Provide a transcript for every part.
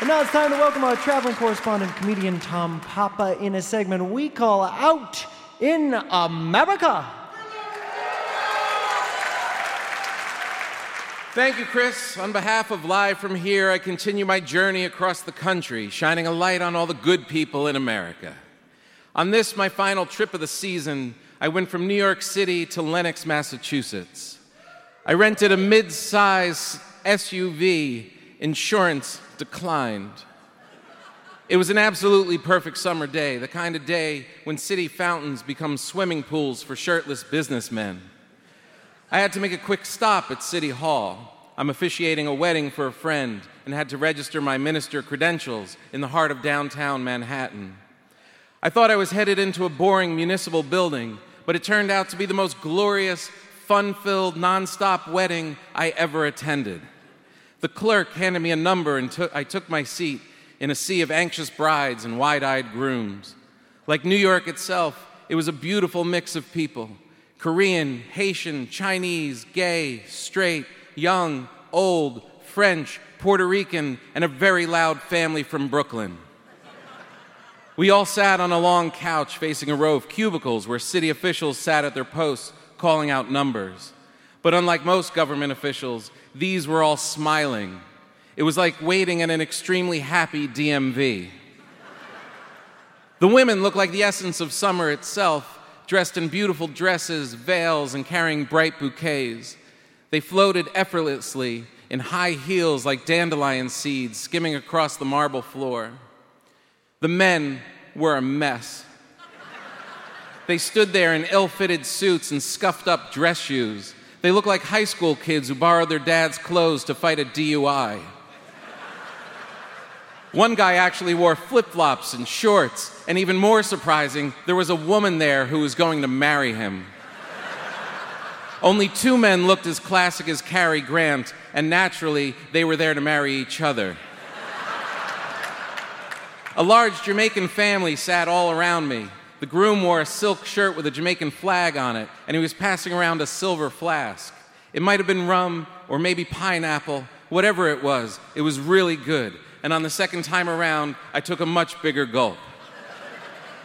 And now it's time to welcome our traveling correspondent, comedian Tom Papa, in a segment we call Out in America. Thank you, Chris. On behalf of Live from Here, I continue my journey across the country, shining a light on all the good people in America. On this, my final trip of the season, I went from New York City to Lenox, Massachusetts. I rented a mid size SUV, insurance declined. It was an absolutely perfect summer day, the kind of day when city fountains become swimming pools for shirtless businessmen. I had to make a quick stop at City Hall. I'm officiating a wedding for a friend and had to register my minister credentials in the heart of downtown Manhattan. I thought I was headed into a boring municipal building, but it turned out to be the most glorious, fun filled, nonstop wedding I ever attended. The clerk handed me a number and took, I took my seat in a sea of anxious brides and wide eyed grooms. Like New York itself, it was a beautiful mix of people Korean, Haitian, Chinese, gay, straight, young, old, French, Puerto Rican, and a very loud family from Brooklyn. We all sat on a long couch facing a row of cubicles where city officials sat at their posts calling out numbers. But unlike most government officials, these were all smiling. It was like waiting at an extremely happy DMV. The women looked like the essence of summer itself, dressed in beautiful dresses, veils, and carrying bright bouquets. They floated effortlessly in high heels like dandelion seeds skimming across the marble floor. The men were a mess. They stood there in ill fitted suits and scuffed up dress shoes. They look like high school kids who borrowed their dad's clothes to fight a DUI. One guy actually wore flip flops and shorts, and even more surprising, there was a woman there who was going to marry him. Only two men looked as classic as Cary Grant, and naturally, they were there to marry each other. A large Jamaican family sat all around me. The groom wore a silk shirt with a Jamaican flag on it, and he was passing around a silver flask. It might have been rum or maybe pineapple, whatever it was, it was really good and on the second time around, I took a much bigger gulp.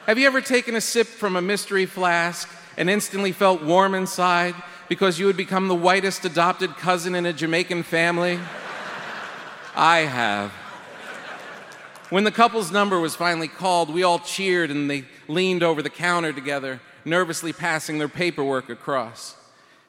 Have you ever taken a sip from a mystery flask and instantly felt warm inside because you had become the whitest adopted cousin in a Jamaican family? I have. When the couple's number was finally called, we all cheered and they leaned over the counter together, nervously passing their paperwork across.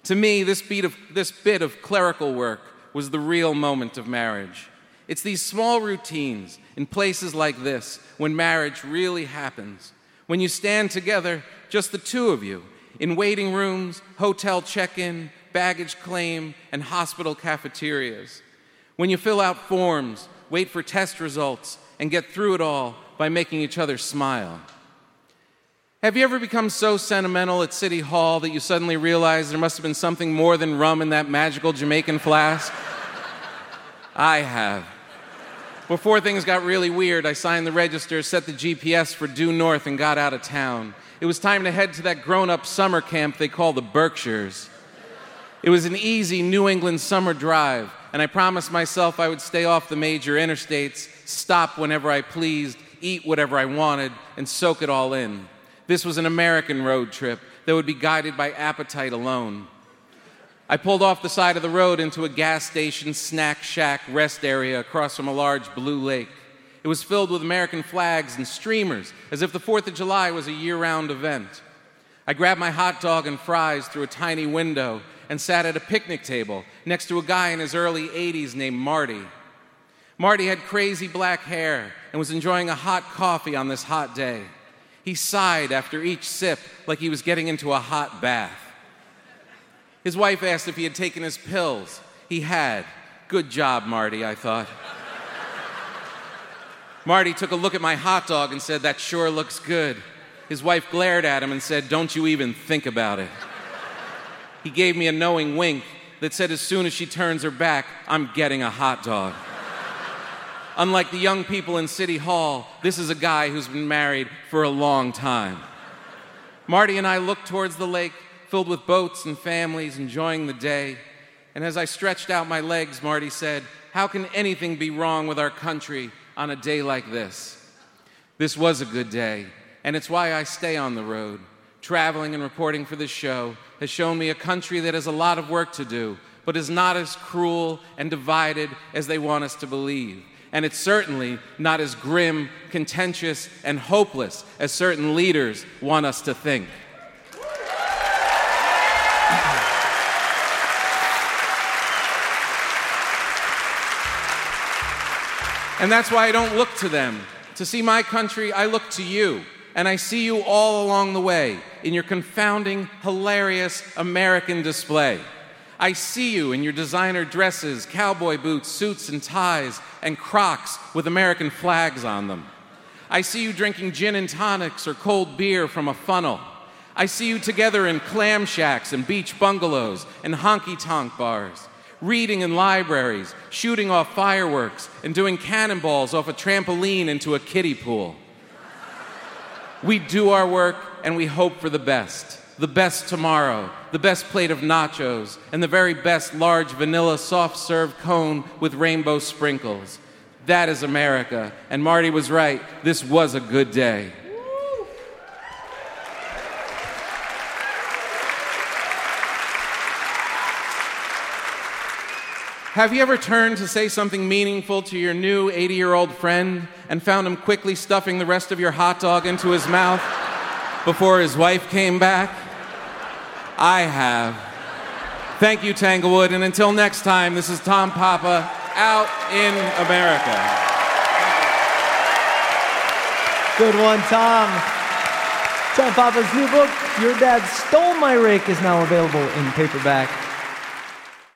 To me, this, of, this bit of clerical work was the real moment of marriage. It's these small routines in places like this when marriage really happens. When you stand together, just the two of you, in waiting rooms, hotel check in, baggage claim, and hospital cafeterias. When you fill out forms, wait for test results, and get through it all by making each other smile. Have you ever become so sentimental at City Hall that you suddenly realize there must have been something more than rum in that magical Jamaican flask? I have. Before things got really weird, I signed the register, set the GPS for due north, and got out of town. It was time to head to that grown up summer camp they call the Berkshires. It was an easy New England summer drive, and I promised myself I would stay off the major interstates, stop whenever I pleased, eat whatever I wanted, and soak it all in. This was an American road trip that would be guided by appetite alone. I pulled off the side of the road into a gas station, snack shack, rest area across from a large blue lake. It was filled with American flags and streamers, as if the 4th of July was a year round event. I grabbed my hot dog and fries through a tiny window and sat at a picnic table next to a guy in his early 80s named Marty. Marty had crazy black hair and was enjoying a hot coffee on this hot day. He sighed after each sip like he was getting into a hot bath. His wife asked if he had taken his pills. He had. Good job, Marty, I thought. Marty took a look at my hot dog and said, That sure looks good. His wife glared at him and said, Don't you even think about it. He gave me a knowing wink that said, As soon as she turns her back, I'm getting a hot dog. Unlike the young people in City Hall, this is a guy who's been married for a long time. Marty and I looked towards the lake filled with boats and families enjoying the day. And as I stretched out my legs, Marty said, How can anything be wrong with our country on a day like this. This was a good day, and it's why I stay on the road. Traveling and reporting for this show has shown me a country that has a lot of work to do, but is not as cruel and divided as they want us to believe. And it's certainly not as grim, contentious, and hopeless as certain leaders want us to think. And that's why I don't look to them. To see my country, I look to you. And I see you all along the way in your confounding, hilarious American display. I see you in your designer dresses, cowboy boots, suits and ties, and crocs with American flags on them. I see you drinking gin and tonics or cold beer from a funnel. I see you together in clam shacks and beach bungalows and honky tonk bars reading in libraries, shooting off fireworks, and doing cannonballs off a trampoline into a kiddie pool. We do our work and we hope for the best. The best tomorrow, the best plate of nachos, and the very best large vanilla soft serve cone with rainbow sprinkles. That is America. And Marty was right. This was a good day. Have you ever turned to say something meaningful to your new 80 year old friend and found him quickly stuffing the rest of your hot dog into his mouth before his wife came back? I have. Thank you, Tanglewood, and until next time, this is Tom Papa out in America. Good one, Tom. Tom Papa's new book, Your Dad Stole My Rake, is now available in paperback.